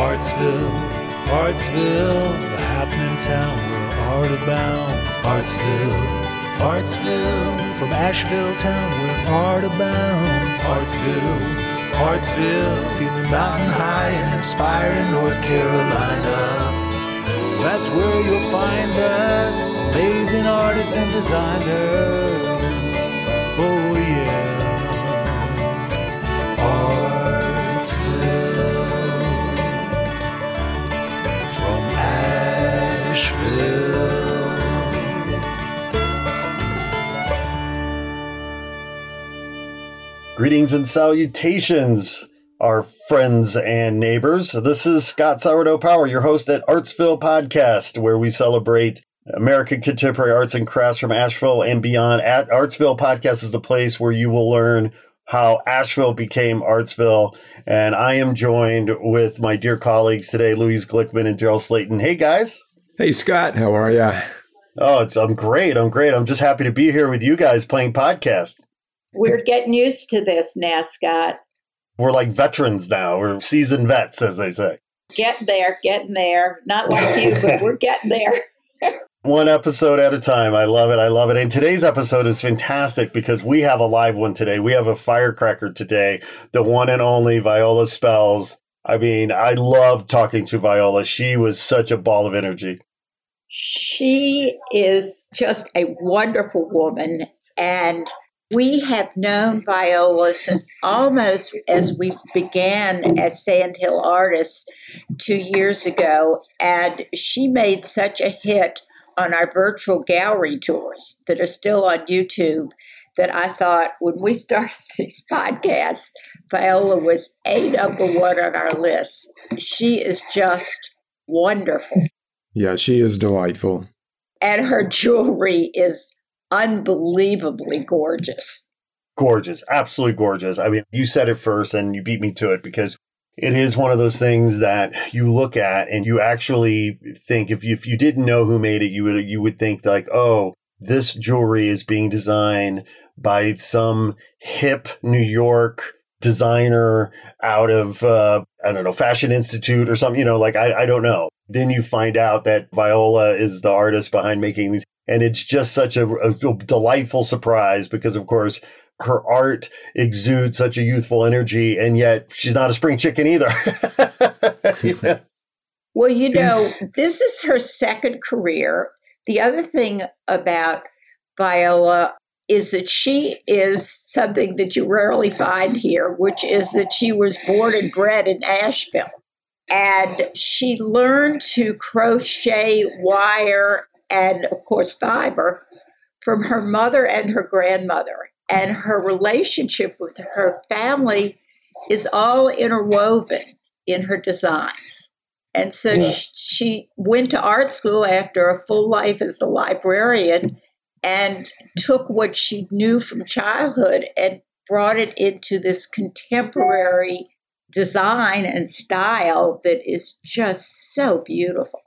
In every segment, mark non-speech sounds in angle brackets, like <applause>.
Artsville, Artsville, the happening town where art abounds. Artsville, Artsville, from Asheville town where art abounds. Artsville, Artsville, feeling mountain high and inspired in North Carolina. That's where you'll find us, amazing artists and designers. Greetings and salutations, our friends and neighbors. This is Scott Sourdough Power, your host at Artsville Podcast, where we celebrate American contemporary arts and crafts from Asheville and beyond. At Artsville Podcast is the place where you will learn how Asheville became Artsville. And I am joined with my dear colleagues today, Louise Glickman and Daryl Slayton. Hey guys. Hey Scott, how are you? Oh, it's I'm great. I'm great. I'm just happy to be here with you guys playing podcast. We're getting used to this now, Scott. We're like veterans now. We're seasoned vets, as they say. Getting there, getting there. Not like you, but we're getting there. <laughs> One episode at a time. I love it. I love it. And today's episode is fantastic because we have a live one today. We have a firecracker today, the one and only Viola Spells. I mean, I love talking to Viola. She was such a ball of energy. She is just a wonderful woman. And we have known Viola since almost as we began as Sandhill artists two years ago. And she made such a hit on our virtual gallery tours that are still on YouTube that I thought when we <laughs> started these podcasts, Viola was a number one on our list. She is just wonderful. Yeah, she is delightful. And her jewelry is unbelievably gorgeous. Gorgeous. Absolutely gorgeous. I mean, you said it first and you beat me to it because it is one of those things that you look at and you actually think if you, if you didn't know who made it, you would you would think like, oh, this jewelry is being designed by some hip New York designer out of uh, I don't know Fashion Institute or something. You know, like I I don't know. Then you find out that Viola is the artist behind making these, and it's just such a, a delightful surprise because, of course, her art exudes such a youthful energy, and yet she's not a spring chicken either. <laughs> Yeah. Well, you <laughs> know, this is her second career. The other thing about Viola is that she is something that you rarely find here, which is that she was born and bred in Asheville. And she learned to crochet wire and, of course, fiber from her mother and her grandmother. And her relationship with her family is all interwoven in her designs. And so Yeah. she went to art school after a full life as a librarian and took what she knew from childhood and brought it into this contemporary design and style that is just so beautiful.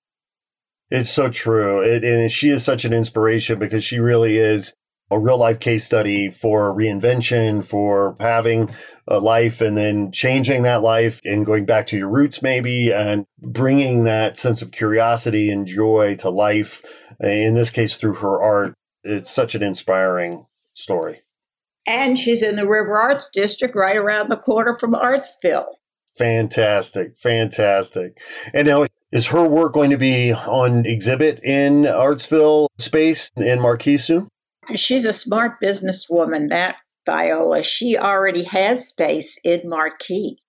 It's so true. It, and she is such an inspiration because she really is a real life case study for reinvention, for having a life and then changing that life and going back to your roots, maybe, and bringing that sense of curiosity and joy to life. In this case, through her art. It's such an inspiring story. And she's in the River Arts District right around the corner from Artsville. Fantastic. Fantastic. And now, is her work going to be on exhibit in Artsville space in Marquee soon? She's a smart businesswoman, that Viola. She already has space in Marquee.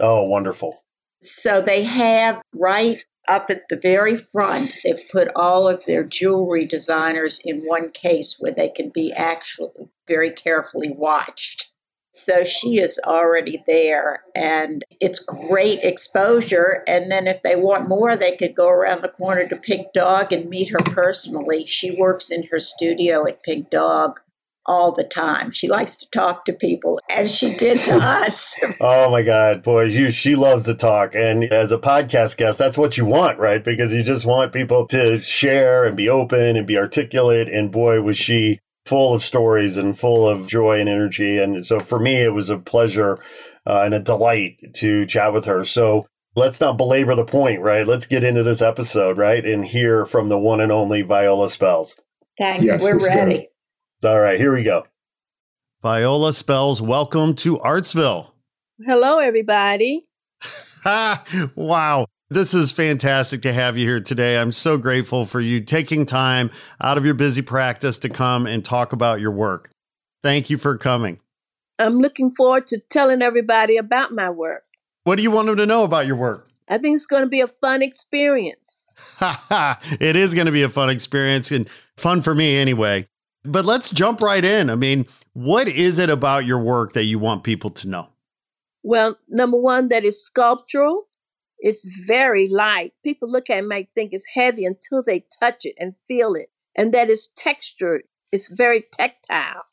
Oh, wonderful. So they have right up at the very front, they've put all of their jewelry designers in one case where they can be actually very carefully watched. So she is already there, and it's great exposure. And then, if they want more, they could go around the corner to Pink Dog and meet her personally. She works in her studio at Pink Dog all the time. She likes to talk to people, as she did to <laughs> us. Oh my God, boys, you she loves to talk. And as a podcast guest, that's what you want, right? Because you just want people to share and be open and be articulate. And boy, was she full of stories and full of joy and energy. And so for me, it was a pleasure uh, and a delight to chat with her. So let's not belabor the point, right? Let's get into this episode, right? And hear from the one and only Viola Spells. Thanks. Yes, We're let's go. Ready. All right, here we go. Viola Spells, welcome to Artsville. Hello, everybody. <laughs> Ha! Wow. This is fantastic to have you here today. I'm so grateful for you taking time out of your busy practice to come and talk about your work. Thank you for coming. I'm looking forward to telling everybody about my work. What do you want them to know about your work? I think it's going to be a fun experience. <laughs> Ha ha! It is going to be a fun experience and fun for me anyway. But let's jump right in. I mean, what is it about your work that you want people to know? Well, number one, that is sculptural. It's very light. People look at it and might think it's heavy until they touch it and feel it. And that is textured. It's very tactile.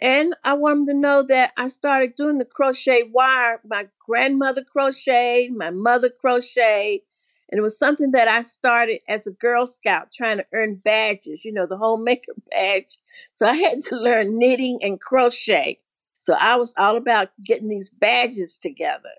And I want them to know that I started doing the crochet wire. My grandmother crocheted, my mother crocheted, and it was something that I started as a Girl Scout trying to earn badges, you know, the homemaker <laughs> badge. So I had to learn knitting and crochet. So I was all about getting these badges together.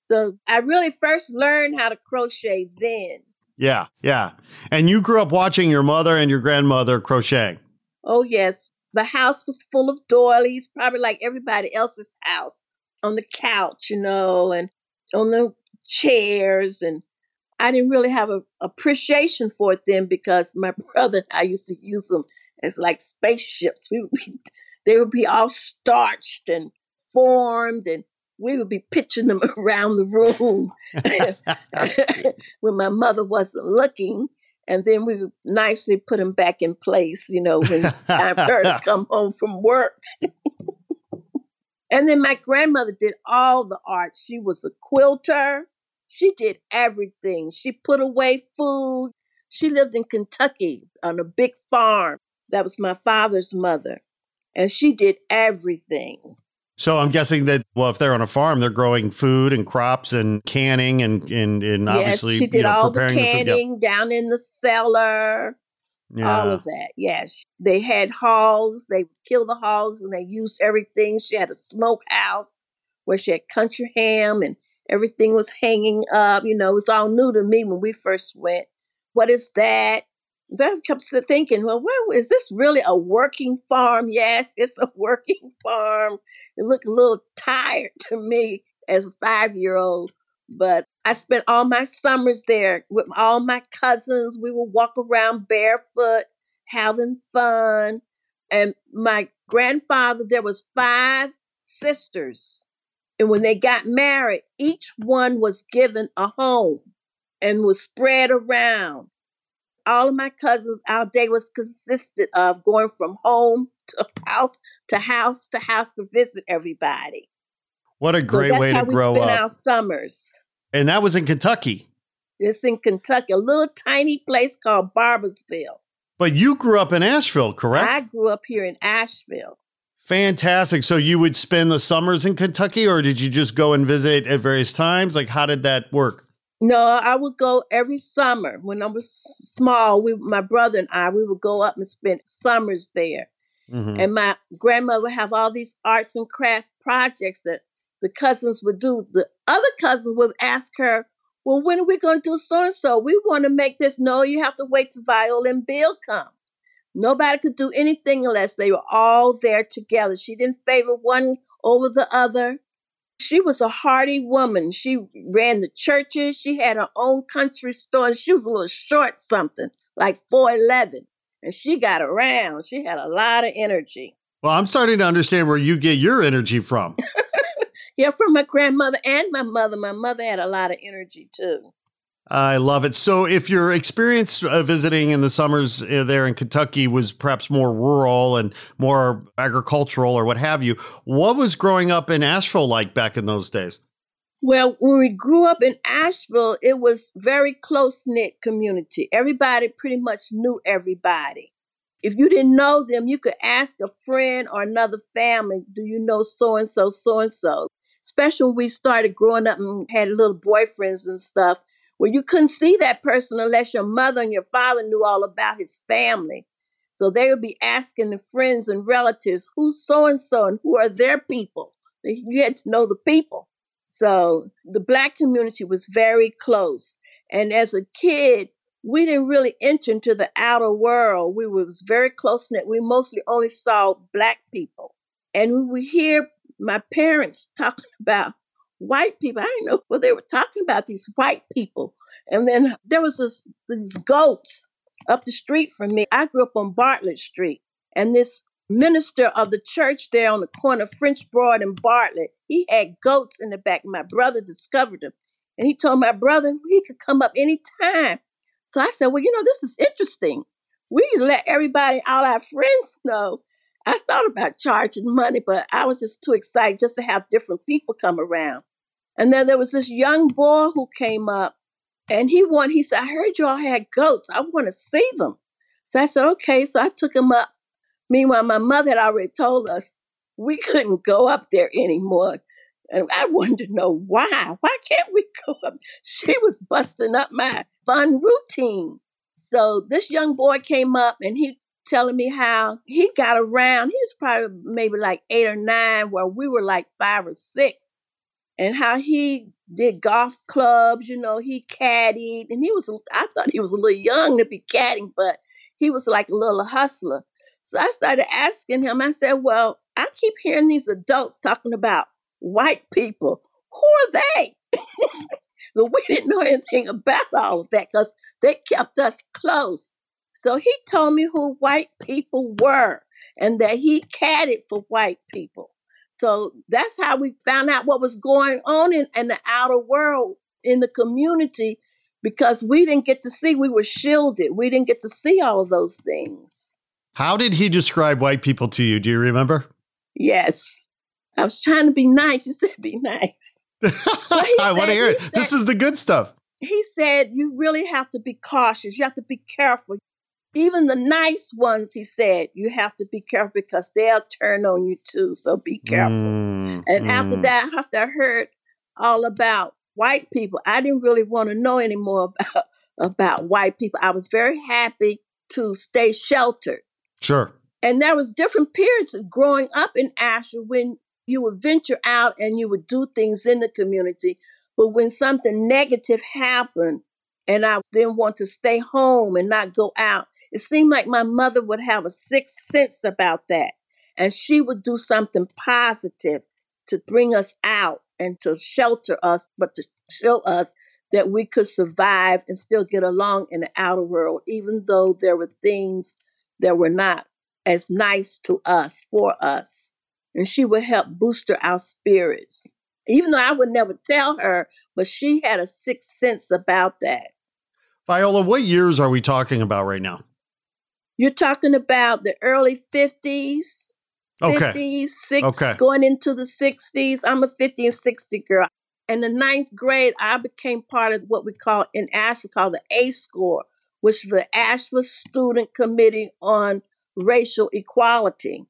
So I really first learned how to crochet then. Yeah, yeah. And you grew up watching your mother and your grandmother crocheting. Oh, yes. The house was full of doilies, probably like everybody else's house, on the couch, you know, and on the chairs. And I didn't really have an appreciation for it then because my <laughs> brother and I used to use them as like spaceships. We would be, <laughs> they would be all starched and formed, and we would be pitching them <laughs> around the room when my mother wasn't looking. And then we would nicely put them back in place, you know, when time for her to come home from work. and then my grandmother did all the art. She was a quilter. She did everything. She put away food. She lived in Kentucky on a big farm. That was my father's mother. And she did everything. So I'm guessing that well, if they're on a farm, they're growing food and crops and canning and and, and obviously yes, she did you know, all the preparing the food. canning down in the cellar. Yeah. all of that. Yes, they had hogs. They would kill the hogs, and they used everything. She had a smokehouse where she had country ham, and everything was hanging up. You know, it was all new to me when we first went. What is that? Then I kept thinking, well, well, is this really a working farm? Yes, <laughs> it's a working farm. It looked a little tired <laughs> to me as a five year old, but I spent all my summers there with all my cousins. We would walk around barefoot, having fun. And my grandfather, there was five sisters. And when they got married, each one was given a home and was spread around. All of my cousins, our day was consisted of going from home <laughs> to house to house to house to visit everybody. What a So great that's way to grow up. our summers. And that was in Kentucky. It's in Kentucky, a little tiny place called Barbourville. But you grew up in Asheville, correct? I grew up here in Asheville. Fantastic. So you would spend the summers in Kentucky or did you just go and visit at various times? Like how did that work? No, I would go every summer when I was small. We, my brother and I, we would go up and spend summers there. Mhm. And my grandmother would have all these arts and craft projects that the cousins would do. The other cousins would ask her, Well, when are we going to do so and so? We want to make this. No, you have to wait till Viola and Bill come. Nobody could do anything unless they were all there together. She didn't favor one over the other. She was a hearty woman. She ran the churches. She had her own country store. She was a little short something, like 4'11. And she got around. She had a lot of energy. Well, I'm starting to understand where you get your energy from. <laughs> Yeah, from my grandmother and my mother. My mother had a lot of energy too. I love it. So, if your experience uh, visiting in the summers uh, there in Kentucky was perhaps more rural and more agricultural or what have you, what was growing up in Asheville like back in those days? Well, when we grew up in Asheville, it was very close knit community. Everybody pretty much knew everybody. If you didn't know them, you could ask a friend or another family, "Do you know so and so, so and so?" Especially when we started growing up and had little boyfriends and stuff, where you couldn't see that person unless your mother and your father knew all about his family. So they would be asking the friends and relatives, "Who's so and so, and who are their people?" You had to know the people. So the black community was very close. And as a kid, we didn't really enter into the outer world. We was very close knit. We mostly only saw black people. And we would hear my parents <laughs> talking about white people. I didn't know what they were talking about, these white people. And then there was this, these goats up the street from me. I grew up on Bartlett Street. And this minister of the church there on the corner of French Broad and Bartlett, he had goats in the back. My brother discovered them. And he told my brother he could come up anytime. So I said, Well, you know, this is interesting. We let everybody, all our friends know. I thought about charging money, but I was just too excited just to have different people come around. And then there was this young boy who came up and he wanted, he said, I heard y'all had goats. I want to see them. So I said, okay. So I took him up. Meanwhile, my mother had already told us we <laughs> couldn't go up there anymore. And I wanted to know why. Why can't we go up? She was busting up my fun routine. So this young boy came up and he telling me how he got around. He was probably maybe like eight or nine, where we were like five or six. And how he did golf clubs, you know, he caddied. And he was, I thought he was a little young to be caddying, but he was like a little hustler. So I started asking him, I said, Well, I keep hearing these adults talking about white people. Who are they? <laughs> but we didn't know anything about all of that because they kept us close. So he told me who white people were and that he catted for white people. So that's how we found out what was going on in, in the outer world, in the community, because we didn't get to see, we were shielded. We didn't get to see all of those things. How did he describe white people to you? Do you remember? Yes. I was trying to be nice. You said be nice. <laughs> I want to hear it. Said, this is the good stuff. He said, You really have to be cautious. You have to be careful. Even the nice ones, he said, you have to be careful because they'll turn on you too. So be careful. Mm, and mm. after that, after I heard all about white people, I didn't really want to know anymore <laughs> about, about white people. I was very happy to stay sheltered. Sure. And there was different periods of growing up in Asher when you would venture out and you would do things in the community. But when something negative happened and I didn't want to stay home and not go out, it seemed like my mother would have a sixth sense about that. And she would do something positive to bring us out and to shelter us, but to show us that we could survive and still get along in the outer world, even though there were things that were not as nice to us for us and she would help booster our spirits. Even though I would never tell her, but she had a sixth sense about that. Viola, what years are we talking about right now? You're talking about the early 50s, okay. 50s, 60s, okay. going into the 60s. I'm a 50 and 60 girl. In the ninth grade, I became part of what we call in Asheville called the ASCORE, which is the Asheville Student Committee on Racial Equality.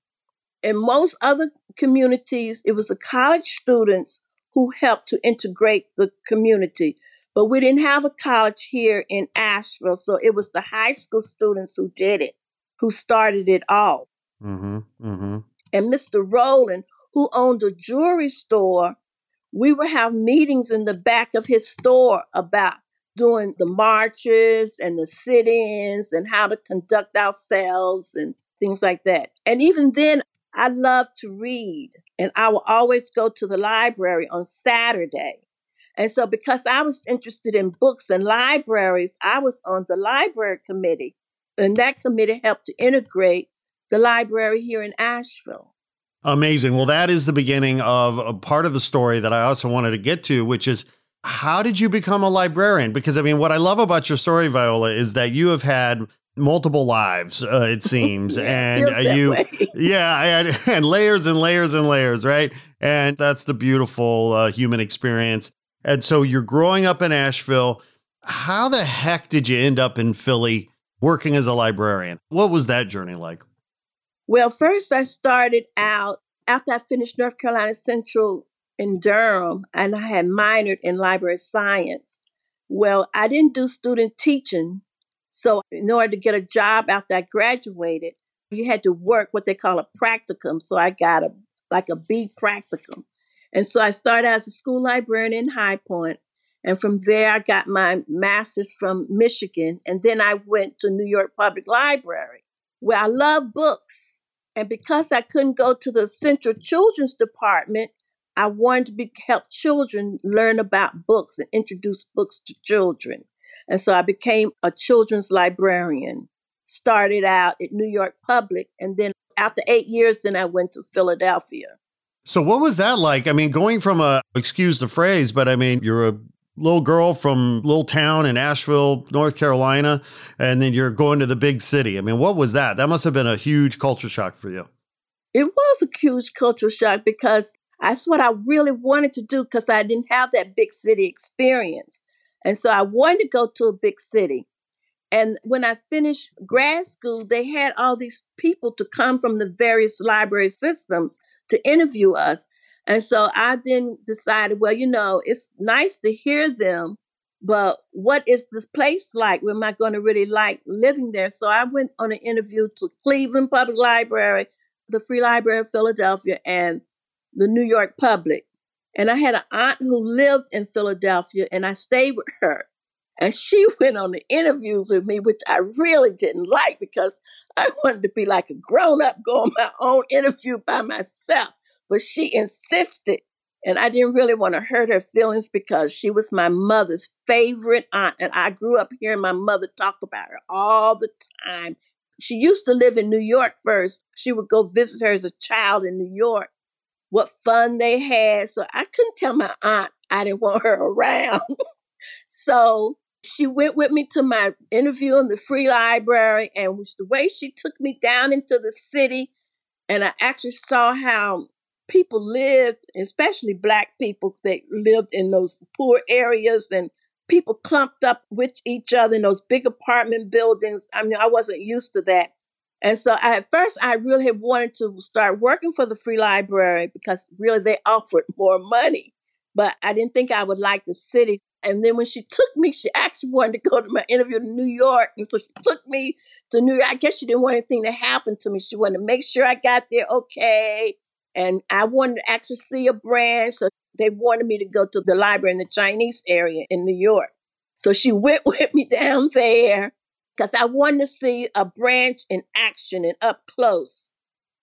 In most other communities, it was the college students who helped to integrate the community. But we didn't have a college here in Asheville, so it was the high school students who did it, who started it all. Mm-hmm, mm-hmm. And Mr. Rowland, who owned a jewelry store, we would have meetings in the back of his store about doing the marches and the sit ins and how to conduct ourselves and things like that. And even then, I love to read, and I will always go to the library on Saturday. And so, because I was interested in books and libraries, I was on the library committee, and that committee helped to integrate the library here in Asheville. Amazing. Well, that is the beginning of a part of the story that I also wanted to get to, which is how did you become a librarian? Because I mean, what I love about your story, Viola, is that you have had multiple lives uh, it <laughs> seems yeah, and uh, you <laughs> yeah and, <laughs> and, layers and layers and layers right and that's the beautiful uh, human experience and so you're growing up in asheville how the heck did you end up in philly working as a librarian what was that journey like well first i started out after i finished north carolina central in durham and i had minored in library science well i didn't do student teaching so, in order to get a job after I graduated, you had to work what they call a practicum. So, I got a like a B practicum. And so I started as a school librarian in High Point, And from there, I got my master's from Michigan. And then I went to New York Public Library, where I love books. And because I couldn't go to the Central Children's Department, I wanted to be, help children learn about books and introduce books to children. And so I became a children's librarian. Started out at New York Public, and then after eight years, then I went to Philadelphia. So what was that like? I mean, going from a excuse the phrase, but I mean, you're a little girl from little town in Asheville, North Carolina, and then you're going to the big city. I mean, what was that? That must have been a huge culture shock for you. It was a huge cultural shock because that's what I really wanted to do because I didn't have that big city experience. And so I wanted to go to a big city. And when I finished grad school, they had all these people to come from the various library systems to interview us. And so I then decided, well, you know, it's nice to hear them, but what is this place like? Am I going to really like living there? So I went on an interview to Cleveland Public Library, the Free Library of Philadelphia, and the New York Public. And I had an aunt who lived in Philadelphia, and I stayed with her. And she <laughs> went on the interviews with me, which I really didn't like because <laughs> I wanted to be like a grown up, go on my own interview by myself. But she insisted. And I didn't really want to hurt her feelings because she was my mother's favorite aunt. And I grew up hearing my mother talk about her all the time. She used to live in New York first. She would go visit her as a child in New York. What fun they had. So I couldn't tell my aunt I didn't want her <laughs> around. so she went with me to my interview in the free library and was the way she took me down into the city and i actually saw how people lived especially black people that lived in those poor areas and people clumped up with each other in those big apartment buildings. I mean i wasn't used to that. And so I, at first i really had wanted to start working for the free library because really they <laughs> offered more money but i didn't think i would like the city and then when she took me, she actually wanted to go to my interview in New York. And so she took me to New York. I guess she didn't want anything to happen to me. She wanted to make sure I got there okay. And I wanted to actually see a branch. So they wanted me to go to the library in the Chinese area in New York. So she went <laughs> with me down there because I wanted to see a branch in action and up close.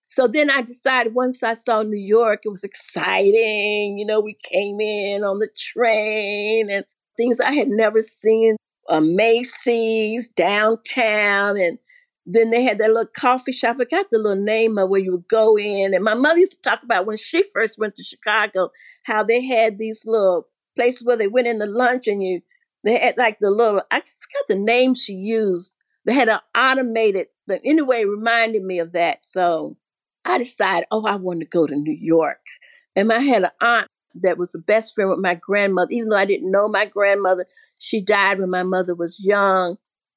So then I decided once I saw New York, it was exciting. You know, we came in on the train and things I had never seen. Uh, Macy's downtown, and then they had that little coffee shop. I got the little name of where you would go in. And my mother used to talk about when she first went to Chicago, how they had these little places where they went in to lunch, and you they had like the little I forgot the name she used. They had an automated. But anyway, reminded me of that. So I decided, oh, I want to go to New York. And I had an aunt that was the best friend with my grandmother. Even though I didn't know my grandmother, she died when my mother was young.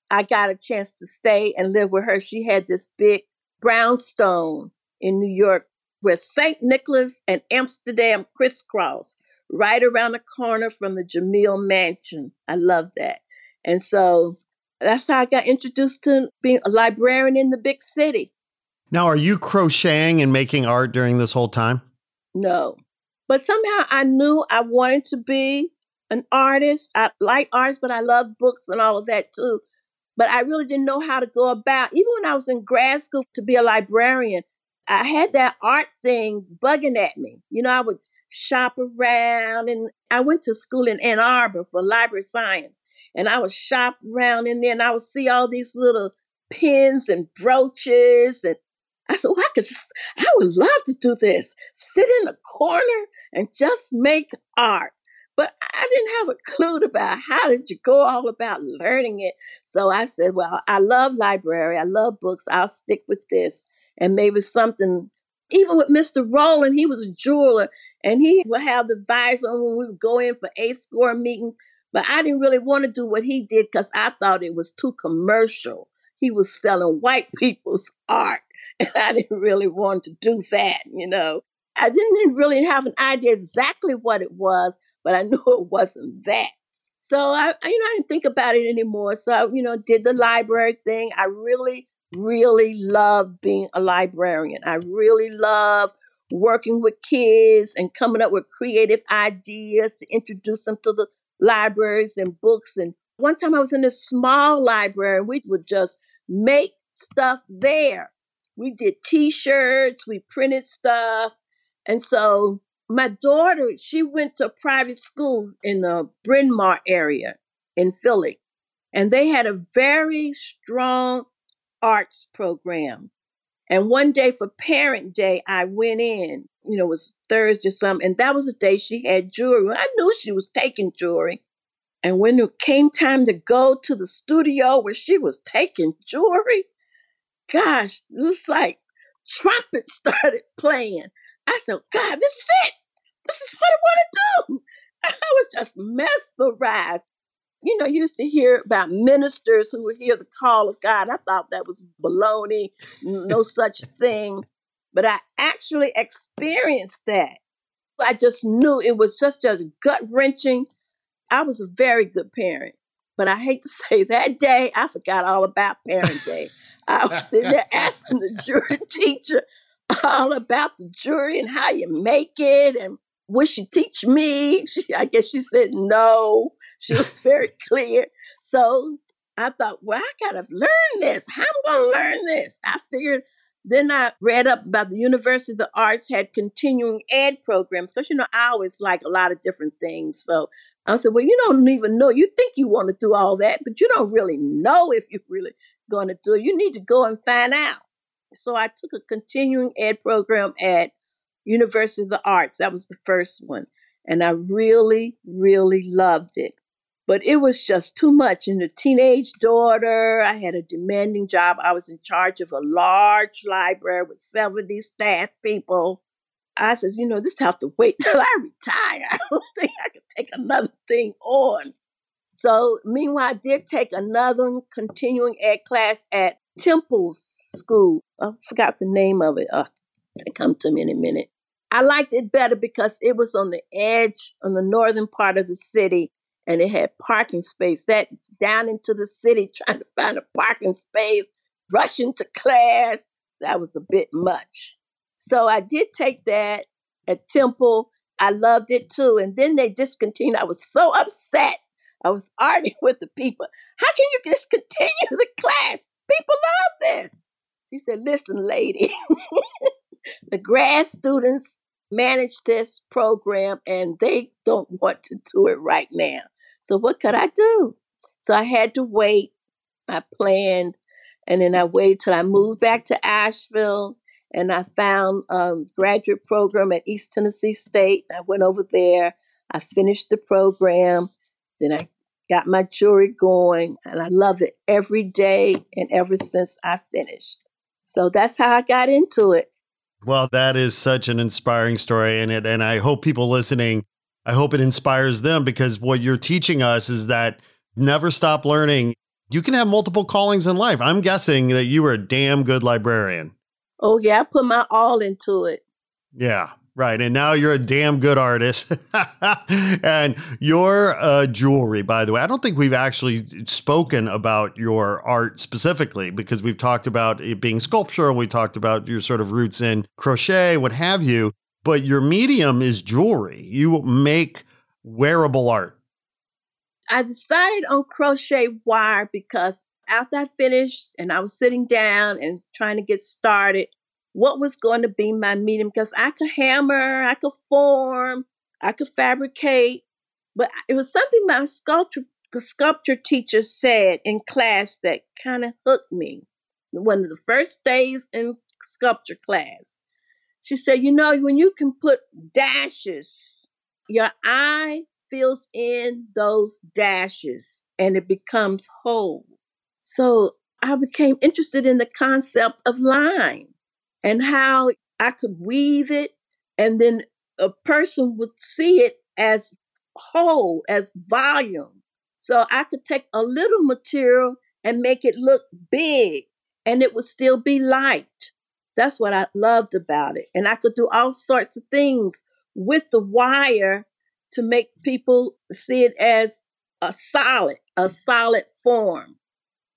I got a chance to stay and live with her. She had this big brownstone in New York where St. Nicholas and Amsterdam crisscross right around the corner from the Jumel Mansion. I love that. And so that's how I got introduced to being a librarian in the big city. Now, are you crocheting and making art during this whole time? No. But somehow I knew I wanted to be an artist. I like artists, but I love books and all of that too. But I really didn't know how to go about. Even when I was in grad school to be a librarian, I had that art thing bugging at me. You know, I would shop around and I went to school in Ann Arbor for library science. And I would shop around in there and I would see all these little pins and brooches and I said, well, I could just, I would love to do this. Sit in a corner and just make art. But I didn't have a clue about how did you go all about learning it. So I said, well, I love library. I love books. I'll stick with this. And maybe something, even with Mr. Rowland, he was a jeweler and he would have the visor on when we would go in for ASCORE meetings. But I didn't really want to do what he did because I thought it was too commercial. He was selling white people's <laughs> art. And I didn't really want to do that, you know. I didn't really have an idea exactly what it was, but I <laughs> knew it wasn't that. So I, you know, I didn't think about it anymore. So I, you know, did the library thing. I really, really love being a librarian. I really love working with kids and coming up with creative ideas to introduce them to the libraries and books. And one time I was in a small library and we would just make stuff there. We did t shirts, we printed stuff. And so my daughter, she went to private school in the Bryn Mawr area in Philly. And they had a very strong arts program. And one day for Parent Day, I went in, you know, it was Thursday or something, and that was the day she had jewelry. I knew she was taking jewelry. And when it came time to go to the studio where she was taking jewelry, gosh, it was like trumpets <laughs> started playing. I said, God, this is it. This is what I want to do. <laughs> I was just mesmerized. You know, used to hear about ministers who would hear the call of God. I thought that was baloney, no <laughs> such thing. But I actually experienced that. I just knew it was just a gut wrenching. I was a very good parent. But I hate to <laughs> say that day, I forgot all about Parent Day. I was sitting there asking the jury teacher <laughs> all about the jury and how you make it and would she teach me? <laughs> She, I guess she said no. She was <laughs> very clear. So I thought, well, I gotta learn this. How am I gonna learn this? I figured. Then I read up about the University of the Arts had continuing ed programs because you know I always like a lot of different things. So I said, well, you don't even know. You think you want to do all that, but you don't really know if you're really going to do it. You need to go and find out. So I took a continuing ed program at University of the Arts. That was the first one. And I really, really loved it. But it was just too much. And a teenage daughter, I had a demanding job. I was in charge of a large library with 70 staff people. I said, you know, this have to wait <laughs> till I retire. I don't <laughs> think I can take another thing on. So, meanwhile, I did take another continuing ed class at Temple's School. I forgot the name of it. Uh, it'll come to me in a minute. I liked it better because it was on the edge, on the northern part of the city, and it had parking space. That down into the city, <laughs> trying to find a parking space, rushing to class, that was a bit much. So I did take that at Temple. I loved it too. And then they discontinued. I was so upset. I was arguing <laughs> with the people. How can you discontinue the class? People love this. She said, Listen, lady, <laughs> the grad students manage this program and they don't want to do it right now. So what could I do? So I had to wait. I planned and then I waited till I moved back to Asheville and I found a graduate program at East Tennessee State. I went over there. I finished the program. Then I got my jewelry going and I love it every day and ever since I finished. So that's how I got into it. Well, that is such an inspiring story and it and I hope people listening I hope it inspires them because what you're teaching us is that never stop learning. You can have multiple callings in life. I'm guessing that you were a damn good librarian. Oh yeah, I put my all into it. Yeah. Right. And now you're a damn good artist. <laughs> and your uh, jewelry, by the way, I don't think we've actually spoken about your art specifically because we've talked about it being sculpture and we talked about your sort of roots in crochet, what have you. But your medium is jewelry. You make wearable art. I decided on crochet wire because after I finished and I was sitting down and trying to get started, what was going to be my medium because I could hammer, I could form, I could fabricate, but it was something my sculpture sculpture teacher said in class that kind of hooked me. One of the first days in sculpture class, she said, "You know, when you can put dashes, your eye fills in those dashes and it becomes whole." So I became interested in the concept of line and how I could weave it and then a person would see it as whole, as volume. So I could take a little material and make it look big and it would still be light. That's what I loved about it. And I could do all sorts of things with the wire to make people see it as a solid, a solid form.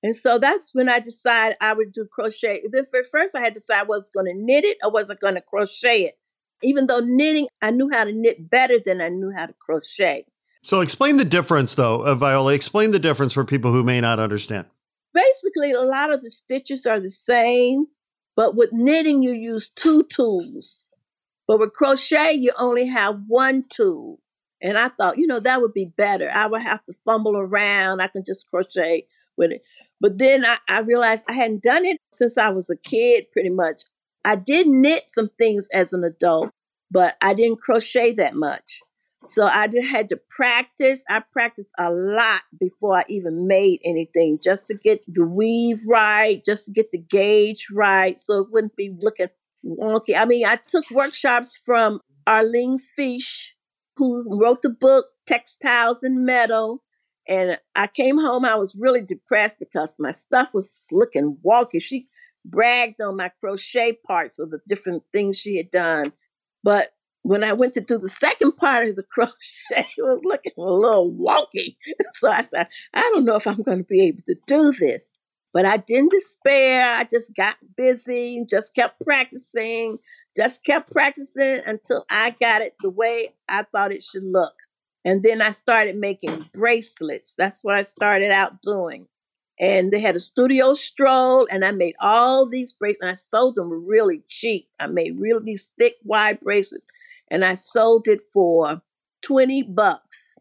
And so that's when I decided I would do crochet. Then first I had to decide was going to knit it or was I going to crochet it. Even though knitting, I knew how to knit better than I knew how to crochet. So explain the difference, though, uh, Viola. Explain the difference for people who may not understand. Basically, a lot of the stitches are the same, but with knitting, you use two tools. But with crochet, you only have one tool. And I thought, you know, that would be better. I would have to fumble around. I can just crochet with it. But then I, I realized I hadn't done it since I was a kid, pretty much. I did knit some things as an adult, but I didn't crochet that much. So I just had to practice. I practiced a lot before I even made anything, just to get the weave right, just to get the gauge right, so it wouldn't be looking wonky. I mean, I took workshops from Arline Fisch, who wrote the book Textiles and Metal. And I came home, I was really depressed because my stuff was looking wonky. She bragged on my crochet parts of the different things she had done. But when I went to do the second part of the <laughs> crochet, it was looking a little wonky. <laughs> So I said, I don't know if I'm going to be able to do this. But I didn't despair. I just got busy, just kept practicing, just kept practicing until I got it the way I thought it should look. And then I started making bracelets. That's what I started out doing. And they had a studio stroll, and I made all these bracelets. And I sold them really cheap. I made really these thick, wide bracelets, and I sold it for 20 bucks.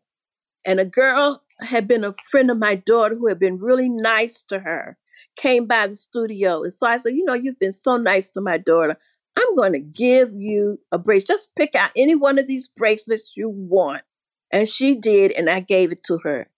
And a girl had been a friend of my daughter who had been really nice to her, came by the studio. And so I said, You know, you've been so nice to my daughter. I'm going to give you a bracelet. Just pick out any one of these bracelets you want. And she did, and I gave it to her.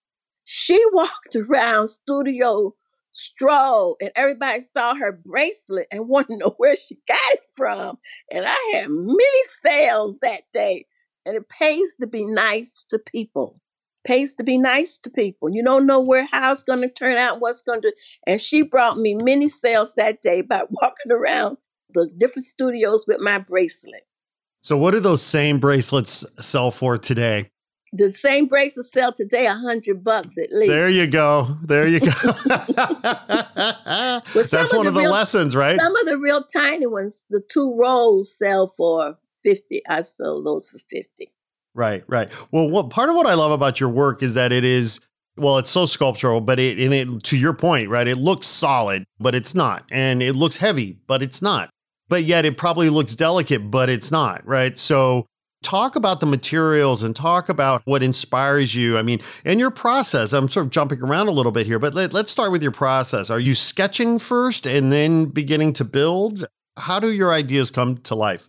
She <laughs> walked around studio stroll and everybody saw her bracelet and wanted to know where she got it from. And I had many sales that day. And it pays to be nice to people. Pays to be nice to people. You don't know where how it's going to turn out, what's going to. And she brought me many sales that day by <laughs> walking around the different studios with my bracelet. So, what do those same bracelets sell for today? The same bracelets sell today a hundred bucks at least. There you go. There you go. <laughs> <laughs> That's one of the real- lessons, right? Some of the real tiny ones, the two rolls sell for fifty. I sold those for fifty. Right, right. Well, what part of what I love about your work is that it is well, it's so sculptural, but it and it to your point, right? It looks solid, but it's not. And it looks heavy, but it's not. But yet it probably looks delicate, but it's not, right? So talk about the materials and talk about what inspires you. I mean, in your process, I'm sort of jumping around a little bit here, but let, let's start with your process. Are you sketching first and then beginning to build? How do your ideas come to life?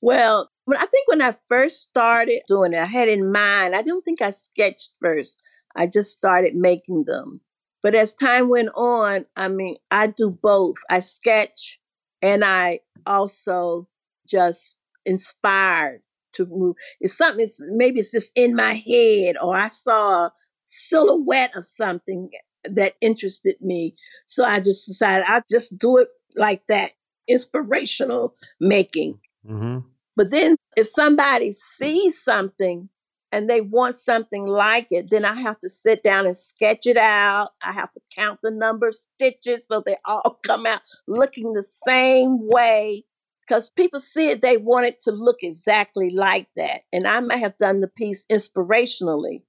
Well, I think when I first started doing it, I had in mind. I don't think I sketched first. I just started making them. But as time went on, I mean, I do both. I sketch and I also just inspired to move. It's something, it's, maybe it's just in my head, or I saw a silhouette of something that interested me. So I just decided I'll just do it like that inspirational making. Mm-hmm. But then if somebody sees something and they want something like it, then I have to sit down and sketch it out. I have to count the number of stitches so they all <laughs> come out looking the same way. Because people see it, they want it to look exactly like that. And I may have done the piece inspirationally.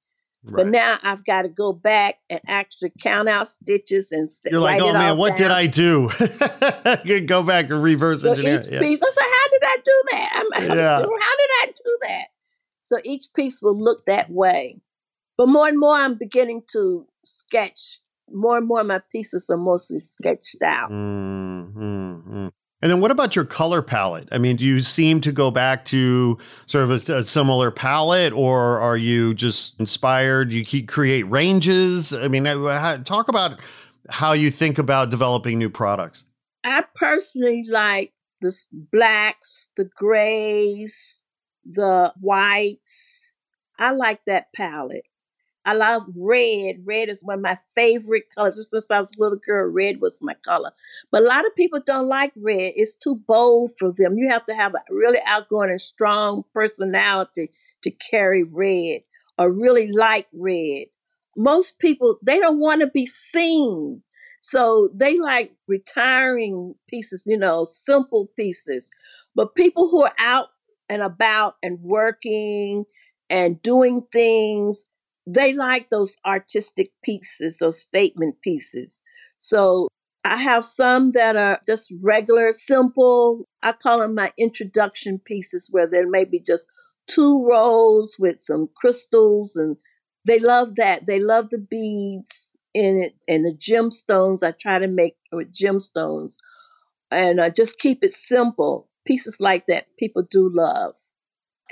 But now I've got to go back and actually count out stitches and You're like, oh man, what did. I do? <laughs> You go back and reverse So engineer. each Yeah. piece, I said, how did I do that? I'm, <laughs> Yeah. How did I do that? So each piece will look that way. But more and more, I'm beginning to sketch. More and more, my pieces are mostly sketched out. Mm, mm, mm. And then what about your color palette? I mean, do you seem to go back to sort of a, a similar palette or are you just inspired? Do you keep create ranges? I mean, uh, talk about how you think about developing new products. I personally like the blacks, the grays, the whites. I like that palette. I love red. Red is one of my favorite colors. Since I was a little girl, red was my color. But a lot of people don't like red. It's too bold for them. You have to have a really outgoing and strong personality to carry red or really like red. Most people, they don't want to be seen. So they like retiring pieces, you know, simple pieces. But people who are out and about and working and doing things. They like those artistic pieces, those statement pieces. So I have some that are just regular, simple. I call them my introduction pieces, where there may be just two rows with some crystals, and they love that. They love the beads in it and the gemstones. I try to make with gemstones and I just keep it simple. Pieces like that people do love.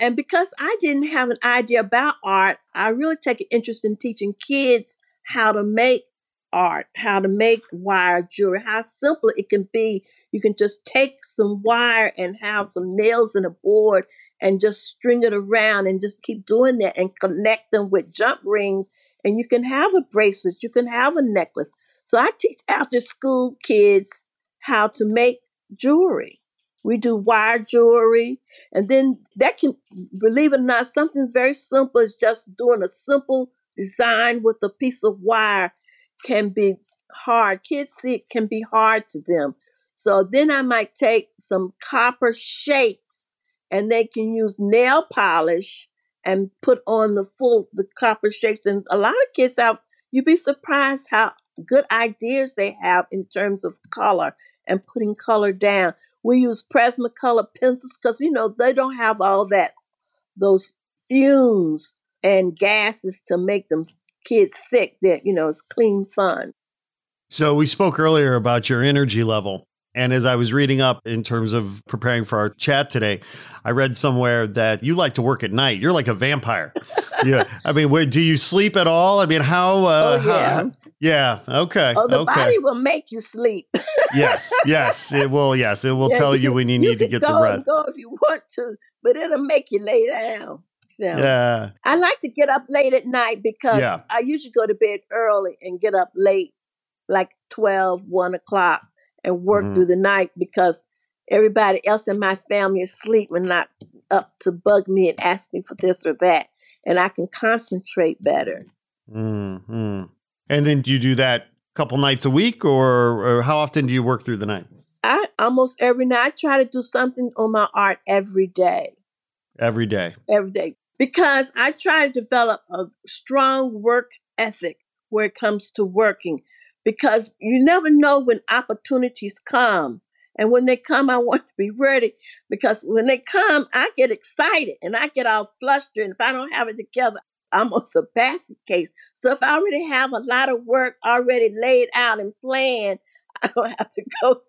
And because I didn't have an idea about art, I really take an interest in teaching kids how to make art, how to make wire jewelry, how simple it can be. You can just take some wire and have some nails in a board and just string it around and just keep doing that and connect them with jump rings. And you can have a bracelet, you can have a necklace. So I teach after school kids how to make jewelry. We do wire jewelry, and then that can, believe it or not, something very simple is just doing a simple design with a piece of wire can be hard. Kids see it can be hard to them. So then I might take some copper shapes and they can use nail polish and put on the full the copper shapes. And a lot of kids have you'd be surprised how good ideas they have in terms of color and putting color down. We use Prismacolor pencils because you know they don't have all that those fumes and gases to make them kids sick that you know it's clean fun. So we spoke earlier about your energy level and as i was reading up in terms of preparing for our chat today i read somewhere that you like to work at night. You're like a vampire. <laughs> Yeah. I mean where, do you sleep at all? I mean how uh, oh, yeah. How, yeah okay oh the okay. body will make you sleep <laughs> yes yes it will yes it will yeah, tell you, when you, you need to get some rest go if you want to but it'll make you lay down so yeah. I like to get up late at night because yeah. I usually go to bed early and get up late, like 12, 1 o'clock, and work mm-hmm. through the night because everybody else in my family is asleep and not up to bug me and ask me for this or that. And I can concentrate better. Mm-hmm. And then do you do that a couple nights a week or, or how often do you work through the night? I almost every night I try to do something on my art every day. Every day. Every day because I try to develop a strong work ethic where it comes to working because you never know when opportunities come. And when they come, I want to be ready because when they come, I get excited and I get all flustered. And if I don't have it together, I'm on a basket case. So if I already have a lot of work already laid out and planned, <laughs> I don't have to go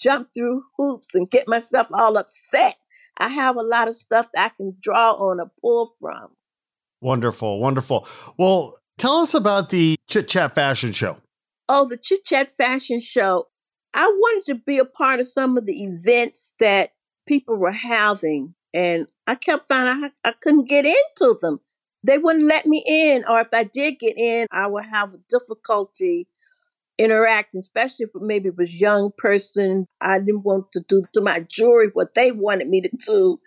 jump through hoops and get myself all upset I have a lot of stuff that I can draw on or pull from. Wonderful, wonderful. Well, tell us about the Chit Chat Fashion Show. Oh, the Chit Chat Fashion Show. I wanted to be a part of some of the events that people were having, and I kept finding I, I couldn't get into them. They wouldn't let me in, or if I did get in, I would have difficulty interacting, especially if maybe it was young person. I didn't want to do to my jewelry what they wanted me to do.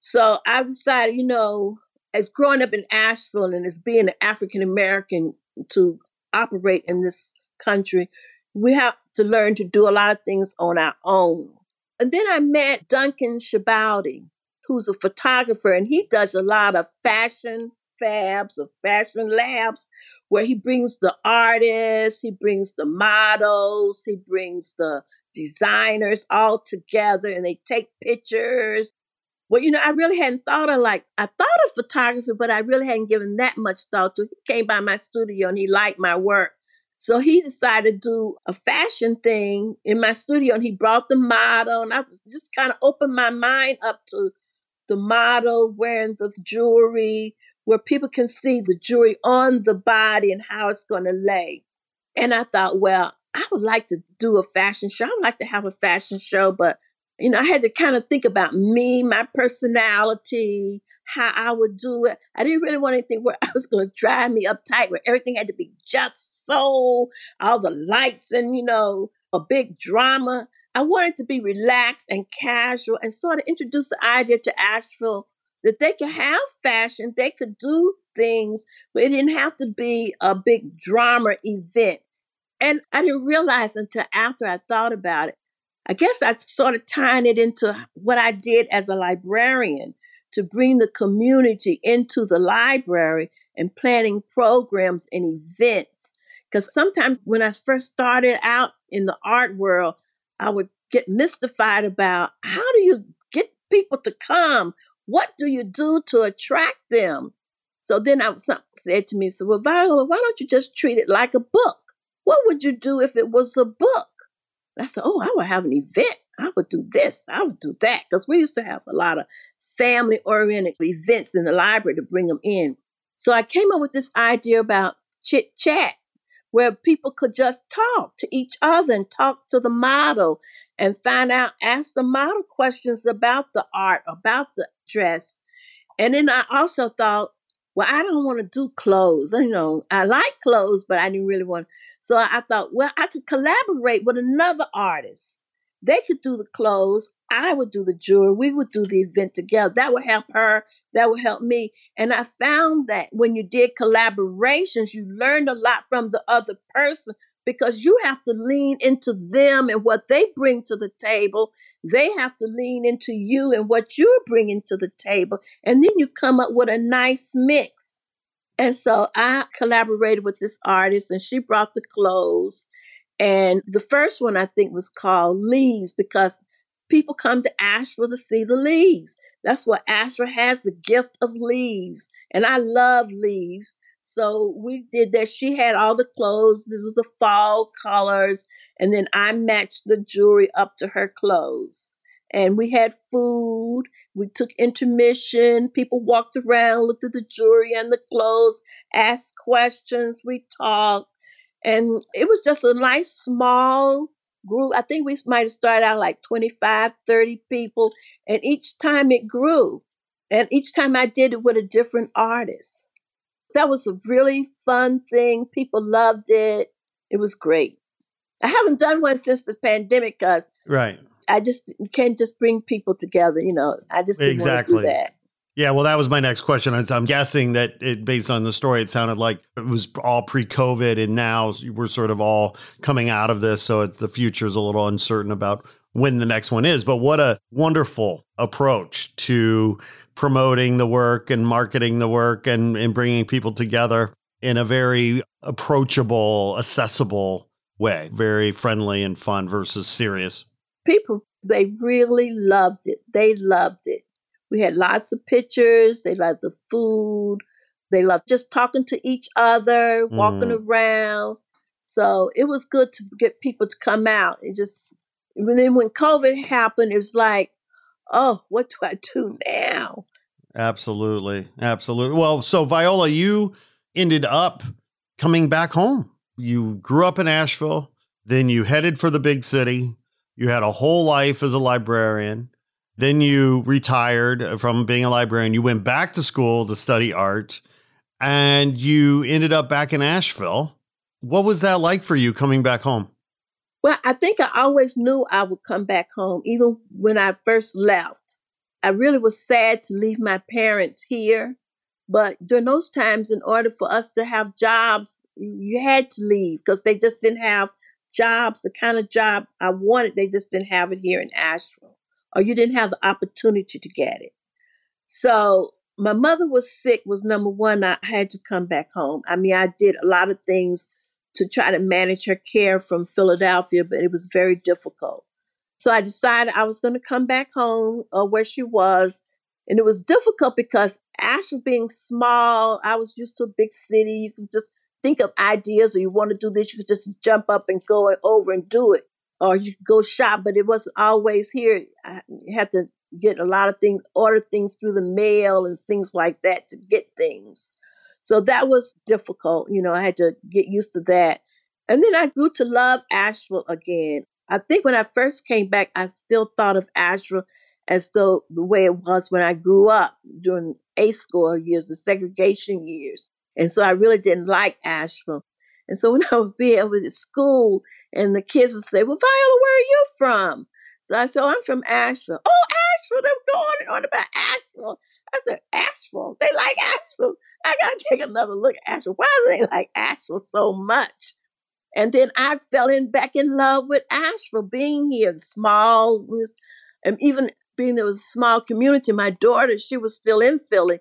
So I decided, you know, as growing up in Asheville and as being an African American to operate in this country, we have to learn to do a lot of things on our own. And then I met Duncan Shibaldi, who's a photographer, and he does a lot of fashion fabs or fashion labs where he brings the artists, he brings the models, he brings the designers all together and they take pictures. Well, you know, I really hadn't thought of like, I thought of photography, but I really hadn't given that much thought to. He came by my studio and he liked my work. So he decided to do a fashion thing in my studio and he brought the model and I just kind of opened my mind up to the model wearing the jewelry, where people can see the jewelry on the body and how it's going to lay. And I thought, well, I would like to do a fashion show. I would like to have a fashion show, but you know, I had to kind of think about me, my personality, how I would do it. I didn't really want anything where <laughs> I was going to drive me uptight, where everything had to be just so, all the lights and, you know, a big drama. I wanted to be relaxed and casual and sort of introduce the idea to Asheville that they could have fashion, they could do things, but it didn't have to be a big drama event. And I didn't realize until after I thought about it. I guess I sort of tying it into what I did as a librarian to bring the community into the library and planning programs and events. Because sometimes when I first started out in the art world, I would get mystified about how do you get people to come? What do you do to attract them? So then I some said to me, so well, Viola, why don't you just treat it like a book? What would you do if it was a book? And I said, oh, I would have an event. I would do this. I would do that. Because we used to have a lot of family oriented events in the library to bring them in. So I came up with this idea about chit chat where people could just talk to each other and talk to the model and find out, ask the model questions about the art, about the dress. And then I also thought, well, I don't want to do clothes. You know, I like clothes, but I didn't really want. So I thought, well, I could collaborate with another artist. They could do the clothes. I would do the jewelry. We would do the event together. That would help her. That would help me. And I found that when you did collaborations, you learned a lot from the other person because you have to lean into them and what they bring to the table. They have to lean into you and what you're bringing to the table. And then you come up with a nice mix. And so I collaborated with this artist and she brought the clothes. And the first one I think was called Leaves because people come to Asheville to see the leaves. That's what Asheville has the gift of leaves. And I love leaves. So we did that. She had all the clothes. This was the fall colors. And then I matched the jewelry up to her clothes. And we had food. We took intermission. People walked around, looked at the jewelry and the clothes, asked questions. We talked. And it was just a nice small group. I think we might have started out like 25, 30 people. And each time it grew. And each time I did it with a different artist. That was a really fun thing. People loved it. It was great. I haven't done one since the pandemic because right. I just can't just bring people together. You know, I just exactly that. Yeah, well, that was my next question. I'm guessing that it, based on the story, it sounded like it was all pre-COVID, and now we're sort of all coming out of this. So it's the future is a little uncertain about when the next one is. But what a wonderful approach to promoting the work and marketing the work and, and bringing people together in a very approachable, accessible way, very friendly and fun versus serious. People, they really loved it. They loved it. We had lots of pictures. They loved the food. They loved just talking to each other, walking mm. around. So it was good to get people to come out. It just, and then when COVID happened, it was like, oh, what do I do now? Absolutely. Absolutely. Well, so Viola, you ended up coming back home. You grew up in Asheville, then you headed for the big city. You had a whole life as a librarian. Then you retired uh, from being a librarian. You went back to school to study art and you ended up back in Asheville. What was that like for you coming back home? Well, I think I always knew I would come back home, even when I first left. I really was sad to leave my parents here. But during those times, in order for us to have jobs, you had to leave because they just didn't have jobs, the kind of job I wanted. They just didn't have it here in Asheville, or you didn't have the opportunity to get it. So my mother was sick, was number one. I had to come back home. I mean, I did a lot of things to try to manage her care from Philadelphia, but it was very difficult. So I decided I was going to come back home uh, where she was. And it was difficult because Asheville being small, I was used to a big city. You could just think of ideas or you want to do this, you could just jump up and go over and do it. Or you could go shop, but it wasn't always here. I had to get a lot of things, order things through the mail and things like that to get things. So that was difficult. You know, I had to get used to that. And then I grew to love Asheville again. I think when I first came back, I still thought of Asheville as though the way it was when I grew up during A school years, the segregation years. And so I really didn't like Asheville. And so <laughs> when I would be to school and the kids would say, Well, Viola, where are you from? So I said, oh, I'm from Asheville. Oh, Asheville. They were going on about Asheville. I said, Asheville. They like Asheville. I got to take another look at Asheville. Why do they like Asheville so much? And then I fell in back in love with Asheville, being here, small, And even being there was a small community, my daughter, she was still in Philly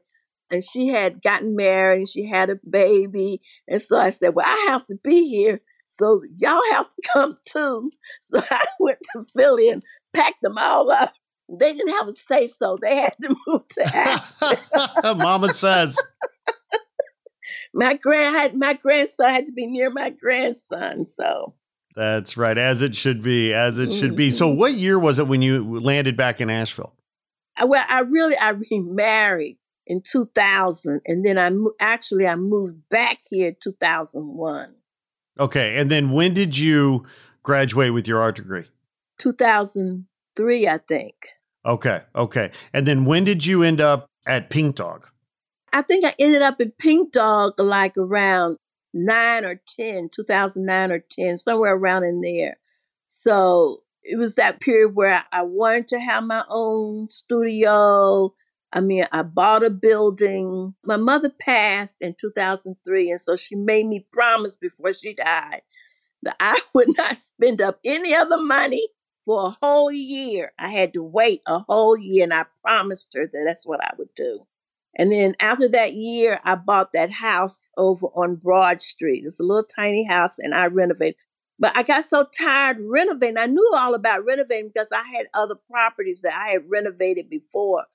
and she had gotten married and she had a baby. And so I said, Well, I have to be here. So y'all have to <laughs> come too. So <laughs> I went to Philly and packed them all up. They didn't have a say so. They had to <laughs> move to Asheville. Mama says. my grand had my grandson had to be near my grandson. So That's right, as it should be, as it should be. So, Mhm. what year was it when you landed back in Asheville? Well, I really I remarried in 2000, and then I mo- actually I moved back here 2001. Okay, and then when did you graduate with your art degree? 2003, I think. Okay, okay, and then when did you end up at Pink Dog? I think I ended up in Pink Dog like around nine or 10, 2009 or 10, somewhere around in there. So it was that period where I wanted to have my own studio. I mean, I bought a building. My mother passed in 2003, and so she made me promise before she died that I <laughs> would not spend up any other money for a whole year. I had to wait a whole year, and I promised her that that's what I would do. And then after that year, I bought that house over on Broad Street. It's a little tiny house, and I renovated. But I got so tired renovating. I knew all about renovating because I had other properties that I had renovated before.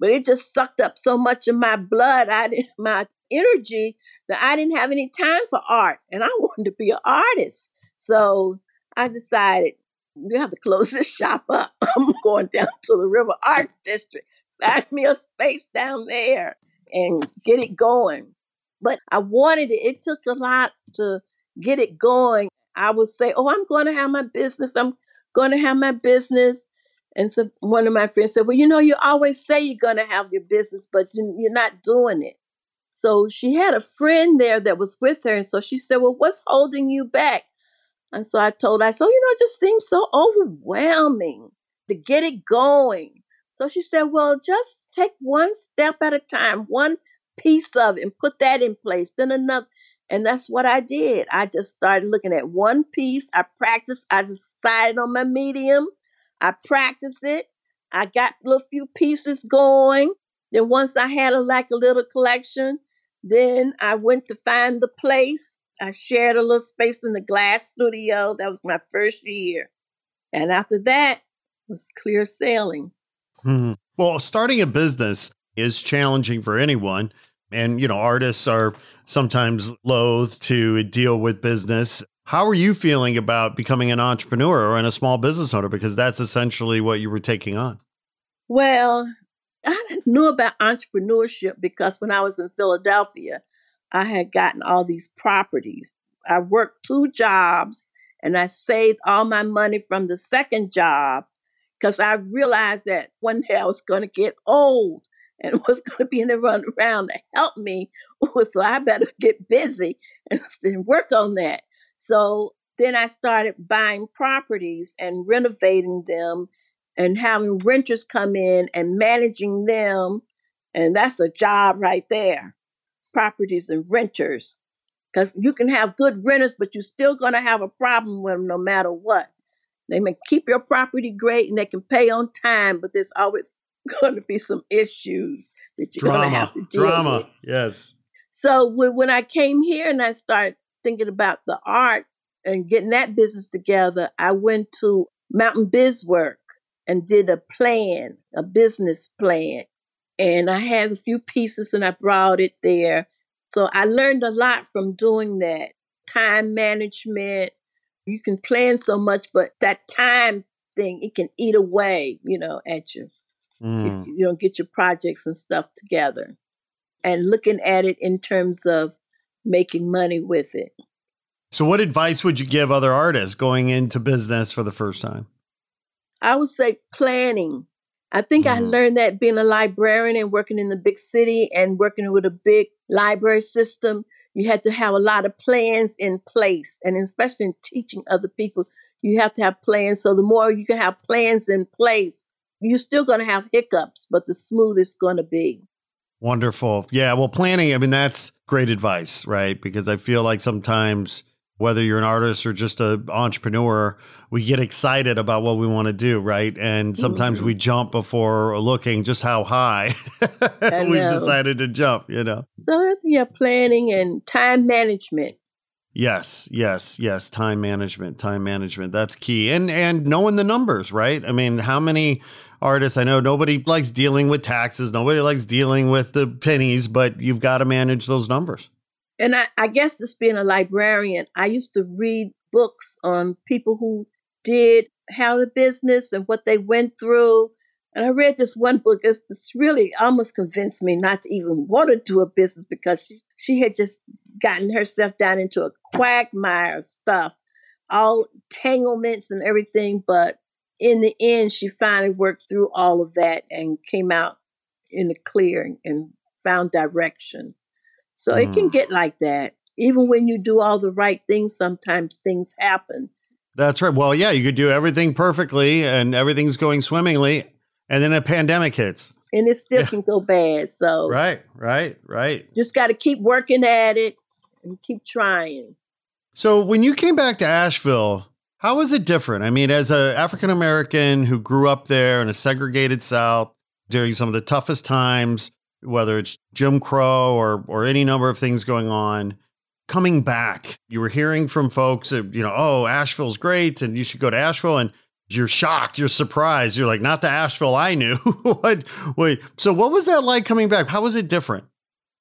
But it just sucked up so much of my blood, I didn't, <laughs> my energy, that I didn't have any time for art. And I <laughs> wanted to be an artist. So I decided we have to close <laughs> this shop up. I'm going down to the River Arts District, find me a space down there and get it going. But I wanted it. It took a lot to get it going. I would say, Oh, I'm going to have my business. I'm going to have my business. And so one of my friends said, Well, you know, you always say you're going to have your business, but you- you're not doing it. So she had a friend there that was with her. And so she said, Well, what's holding you back? And so I told her, I said, "Oh, you know, it just seems so overwhelming to get it going. So she said, Well, just take one step at a time, one piece of it, and put that in place, then another. And that's what I did. I just started looking at one piece. I practiced. I decided on my medium. I practiced it. I got a little few pieces going. Then once I had a like a little collection, then I went to find the place. I shared a little space in the glass studio. That was my first year. And after that was clear sailing. Mhm. Well, starting a business is challenging for anyone. And, you know, artists are sometimes loath to deal with business. How are you feeling about becoming an entrepreneur and a small business owner? Because that's essentially what you were taking on. Well, I knew about entrepreneurship because when I was in Philadelphia, I had gotten all these properties. I worked two jobs and I saved all my money from the second job because I realized that one day I was going to get old and <laughs> was going to be in the run around to help me. <laughs> So I better get busy and and work on that. So then I started buying properties and renovating them and having renters come in and managing them. And that's a job right there properties and renters. Because you can have good renters, but you're still going to have a problem with them no matter what. They may keep your property great and they can pay on time, but there's always <laughs> going to be some issues that you're going to have to deal drama. with. Yes. So when, when I came here and I started thinking about the art and getting that business together, I went to Mountain Biz Work and did a plan, a business plan. And I had a few pieces and I brought it there. So I learned a lot from doing that. Time management. You can plan so much, but that time thing, it can eat away, you know, at you Mm. you don't get your projects and stuff together and looking at it in terms of making money with it. So, what advice would you give other artists going into business for the first time? I would say planning. I think I Mhm. learned that being a librarian and working in the big city and working with a big library system. You had to have a lot of plans in place, and especially in teaching other people, you have to have plans. So the more you can have plans in place, you're still going to have hiccups, but the smoother it's going to be. Wonderful. Yeah. Well, planning, I mean, that's great advice, right? Because I feel like sometimes whether you're an artist or just an entrepreneur, we get excited about what we want to do, right? And sometimes Mhm. we jump before looking just how high <laughs> we've decided to jump, you know? So that's yeah, planning and time management. Yes, yes, yes. Time management, time management. That's key. And and knowing the numbers, right? I mean, how many artists I know nobody likes dealing with taxes, nobody likes dealing with the pennies, but you've got to manage those numbers. And I, I guess just being a librarian, I used to read books on people who did how the business and what they went through. And I read this one book. It's, it's really almost convinced me not to even want to do a business because she, she had just gotten herself down into a quagmire of stuff, all tanglements and everything. But in the end, she finally worked through all of that and came out in the clear and, and found direction. So it can Mm. get like that. Even when you do all the right things, sometimes things happen. That's right. Well, yeah, you could do everything perfectly and everything's going swimmingly, and then a pandemic hits. And it still Yeah. can go bad. So Right, right, right. just got to keep working at it and keep trying. So when you came back to Asheville, how was it different? I mean, as an African American who grew up there in a segregated South during some of the toughest times, whether it's Jim Crow or or any number of things going on, coming back, you were hearing from folks you know, oh, Asheville's great and you should go to Asheville and you're shocked, you're surprised. You're like, not the Asheville I knew. <laughs> what wait, so what was that like coming back? How was it different?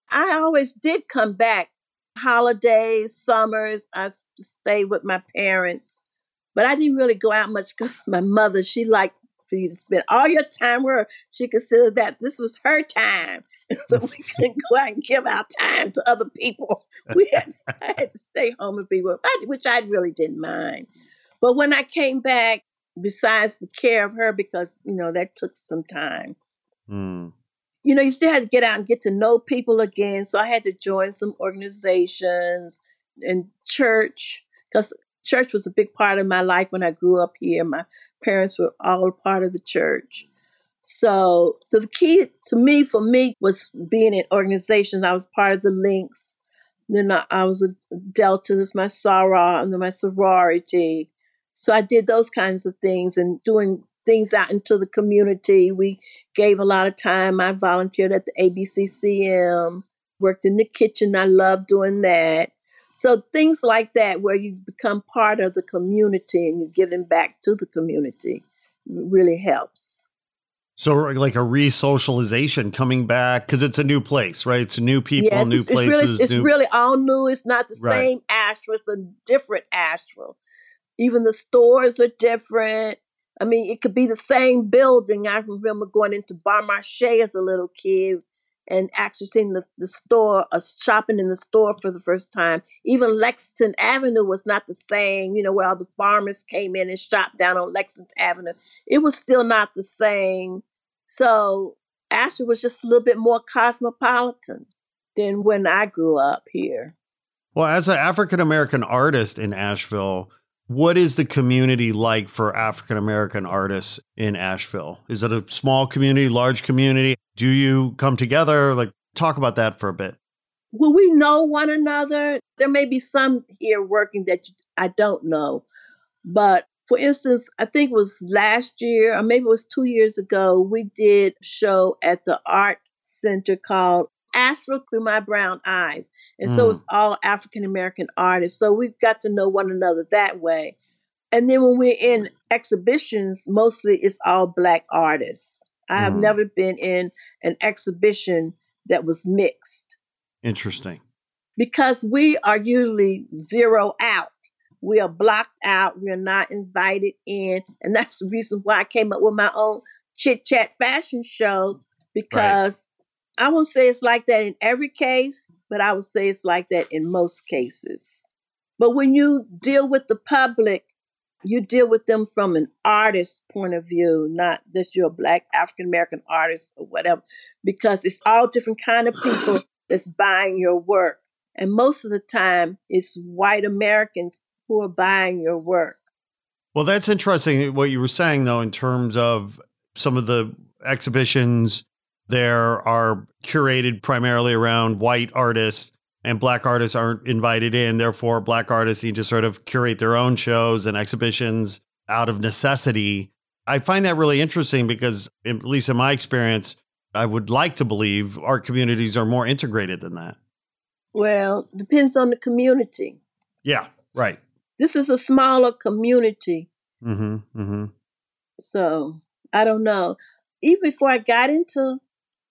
I always did come back holidays, summers. I stayed with my parents, but I didn't really go out much because my mother, she liked for you to spend all your time with her. She considered that this was her time. <laughs> So we couldn't go out and give our time to other people. <laughs> We had, I had to stay home and be with, I- which I really didn't mind. But when I came back, besides the care of her, because you know that took some time Hmm. you know, you still had to get out and get to know people again. So I had to join some organizations and church because church was a big part of my life when I grew up here. My parents were all a part of the church. So, so the key to me, for me, was being in organizations. I was part of the Links. Then I, I was a Delta. There's my and then my sorority. So I did those kinds of things and doing things out into the community. We gave a lot of time. I volunteered at the ABCCM, worked in the kitchen. I loved doing that. So things like that, where you become part of the community and you're giving back to the community, really helps. So like a re-socialization coming back because it's a new place, right? It's new people, yes, new it's, it's places. really, it's new... really all new. It's not the Right. same Asheville. It's a different Asheville. Even the stores are different. I mean, it could be the same building. I remember going into Bon Marché as a little kid and actually seeing the, the store, uh, shopping in the store for the first time. Even Lexington Avenue was not the same, you know, where all the farmers came in and shopped down on Lexington Avenue. It was still not the same. So Asheville was just a little bit more cosmopolitan than when I grew up here. Well, as an African American artist in Asheville, what is the community like for African American artists in Asheville? Is it a small community, large community? Do you come together? Like, talk about that for a bit. Well, we know one another? There may be some here working that I don't know. But for instance, I think it was last year, or maybe it was two years ago, we did show at the Art Center called Asheville Through My Brown Eyes. And so Mm. it's all African American artists. So we've got to know one another that way. And then when we're in exhibitions, mostly it's all black artists. I have Mm. never been in an exhibition that was mixed Interesting. because we are usually zero out. We are blocked out. We are not invited in. And that's the reason why I came up with my own chit chat fashion show because I won't say it's like that in every case, but I would say it's like that in most cases. But when you deal with the public, you deal with them from an artist's point of view, not that you're a black African American artist or whatever, because it's all different kind of people <sighs> that's buying your work. And most of the time, it's white Americans who are buying your work. Well, that's interesting what you were saying, though, in terms of some of the exhibitions there are curated primarily around white artists. and black artists aren't invited in. Therefore, black artists need to sort of curate their own shows and exhibitions out of necessity. I find that really interesting because, at least in my experience, I would like to believe art communities are more integrated than that. Well, depends on the community. Yeah, right. This is a smaller community. Mm-hmm. Mm-hmm. So I don't know. Even before I got into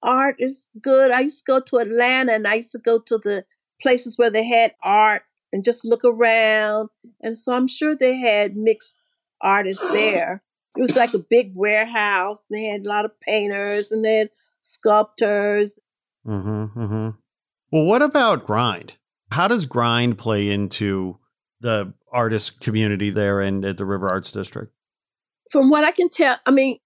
art, is good. I used to go to Atlanta and I used to go to the places where they had art and just look around. And so I'm sure they had mixed artists <gasps> there. It was like a big warehouse. And they had a lot of painters and they had sculptors. Mm-hmm. Mm-hmm. Well, what about grind? How does grind play into the artist community there and at the River Arts District? From what I can tell, I mean,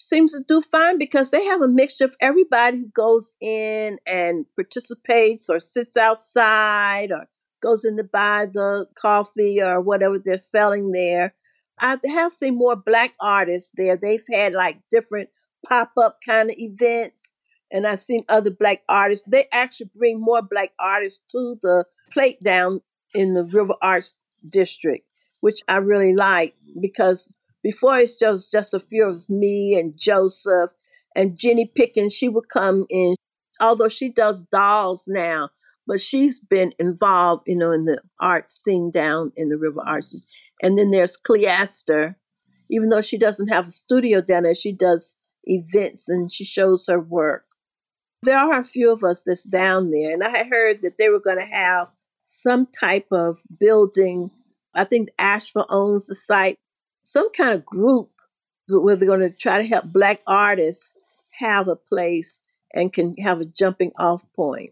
seems to do fine because they have a mixture of everybody who goes in and participates or sits outside or goes in to buy the coffee or whatever they're selling there. I have seen more black artists there. They've had like different pop up kind of events, and I've seen other black artists. They actually bring more black artists to the plate down in the River Arts District, which I really like because before it was just a few of me and Joseph and Jenny Pickens. She would come in, although she does dolls now, but she's been involved, you know, in the art scene down in the River Arts. And then there's Cleaster, even though she doesn't have a studio down there, she does events and she shows her work. There are a few of us that's down there, and I heard that they were going to have some type of building. I think Asheville owns the site, some kind of group where they're going to try to help Black artists have a place and can have a jumping off point.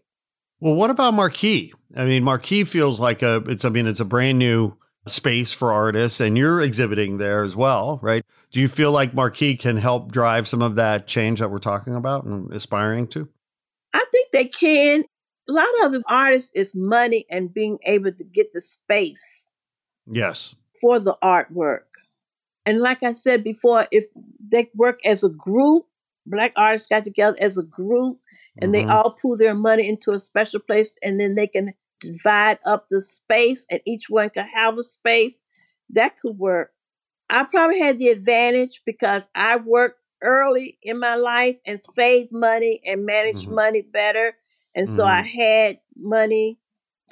Well, what about Marquee? I mean, Marquee feels like a it's I mean, it's a brand new space for artists and you're exhibiting there as well, right? Do you feel like Marquee can help drive some of that change that we're talking about and aspiring to? I think they can. A lot of artists is money and being able to get the space. Yes. For the artwork. And like I said before, if they work as a group, black artists got together as a group and mm-hmm. they all pool their money into a special place and then they can divide up the space and each one could have a space, that could work. I probably had the advantage because I worked early in my life and saved money and managed mm-hmm. money better. And mm-hmm. so I mm-hmm. had money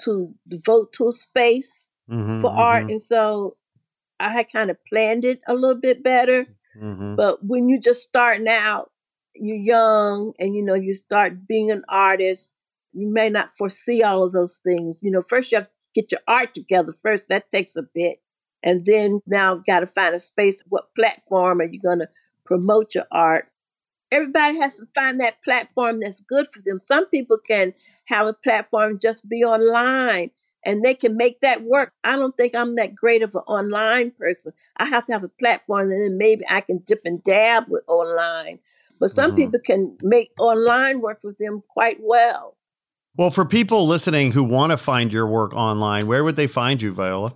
to devote to a space mm-hmm, for art. Mm-hmm. And so I had kind of planned it a little bit better. Mm-hmm. But when you're just starting out, you're young and you know, you start being an artist you may not foresee all of those things. You know, first you have to get your art together first. That takes a bit. And then now you've got to find a space. What platform are you going to promote your art? Everybody has to find that platform that's good for them. Some people can have a platform just be online and they can make that work. I don't think I'm that great of an online person. I have to have a platform and then maybe I can dip and dab with online. But some mm-hmm. people can make online work with them quite well. Well, for people listening who want to find your work online, where would they find you, Viola?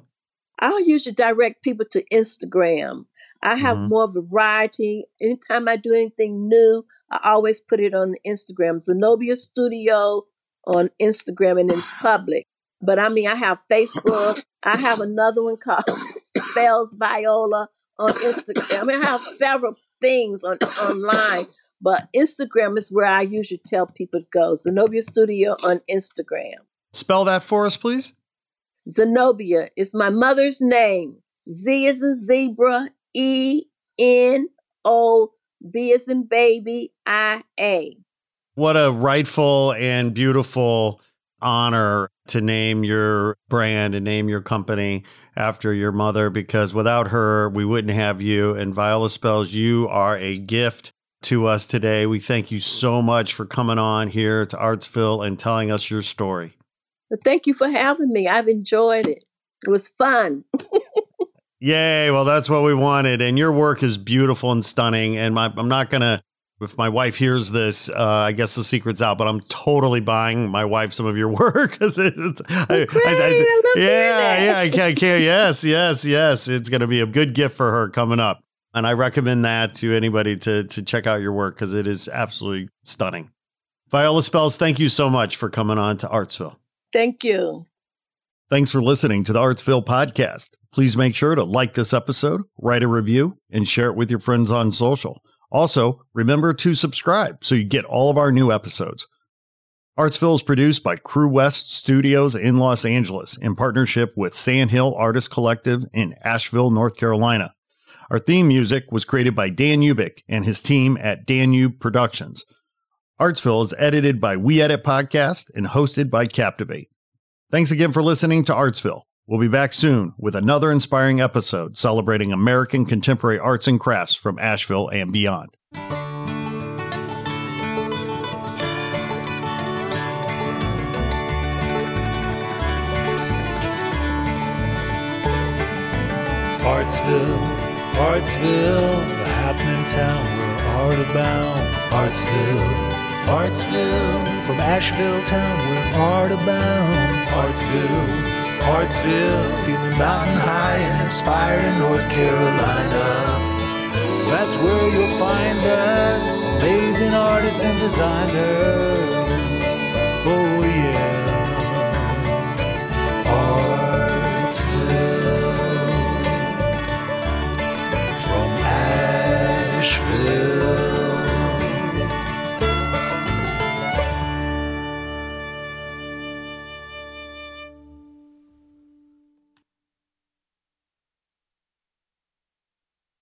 I'll usually direct people to Instagram. I have mm-hmm. more variety. Anytime I do anything new, I always put it on the Instagram. Zenobia Studio on Instagram and it's public. But I mean, I have Facebook. I have another one called Spells Viola on Instagram. I mean, I have several things on online but Instagram is where I usually tell people to go. Zenobia Studio on Instagram. Spell that for us, please. Zenobia is my mother's name. Z is in zebra, E N O B is in baby, I A. What a rightful and beautiful honor to name your brand and name your company after your mother because without her, we wouldn't have you. And Viola Spells, you are a gift to us today. We thank you so much for coming on here to Artsville and telling us your story. thank you for having me. I've enjoyed it. It was fun. Yay. Well, that's what we wanted. And your work is beautiful and stunning. And my, I'm not going to, if my wife hears this, uh, I guess the secret's out, but I'm totally buying my wife some of your <laughs> work. Cause it's, I, I, I, yeah, yeah, I can't, I can't. Yes, yes, yes. It's going to be a good gift for her coming up. And I recommend that to anybody to, to check out your work because it is absolutely stunning. Viola Spells, thank you so much for coming on to Artsville. Thank you. Thanks for listening to the Artsville podcast. Please make sure to like this episode, write a review, and share it with your friends on social. Also, remember to subscribe so you get all of our new episodes. Artsville is produced by Crew West Studios in Los Angeles in partnership with Sandhill Artist Collective in Asheville, North Carolina. Our theme music was created by Dan Ubik and his team at Danube Productions. Artsville is edited by We Edit Podcast and hosted by Captivate. Thanks again for listening to Artsville. We'll be back soon with another inspiring episode celebrating American contemporary arts and crafts from Asheville and beyond. Artsville, Artsville, the happening town where art abounds. Artsville, Artsville, from Asheville town where art abounds. Artsville, Artsville, feeling mountain high and inspired in North Carolina. That's where you'll find us, amazing artists and designers. Oh yeah. Artsville from Asheville.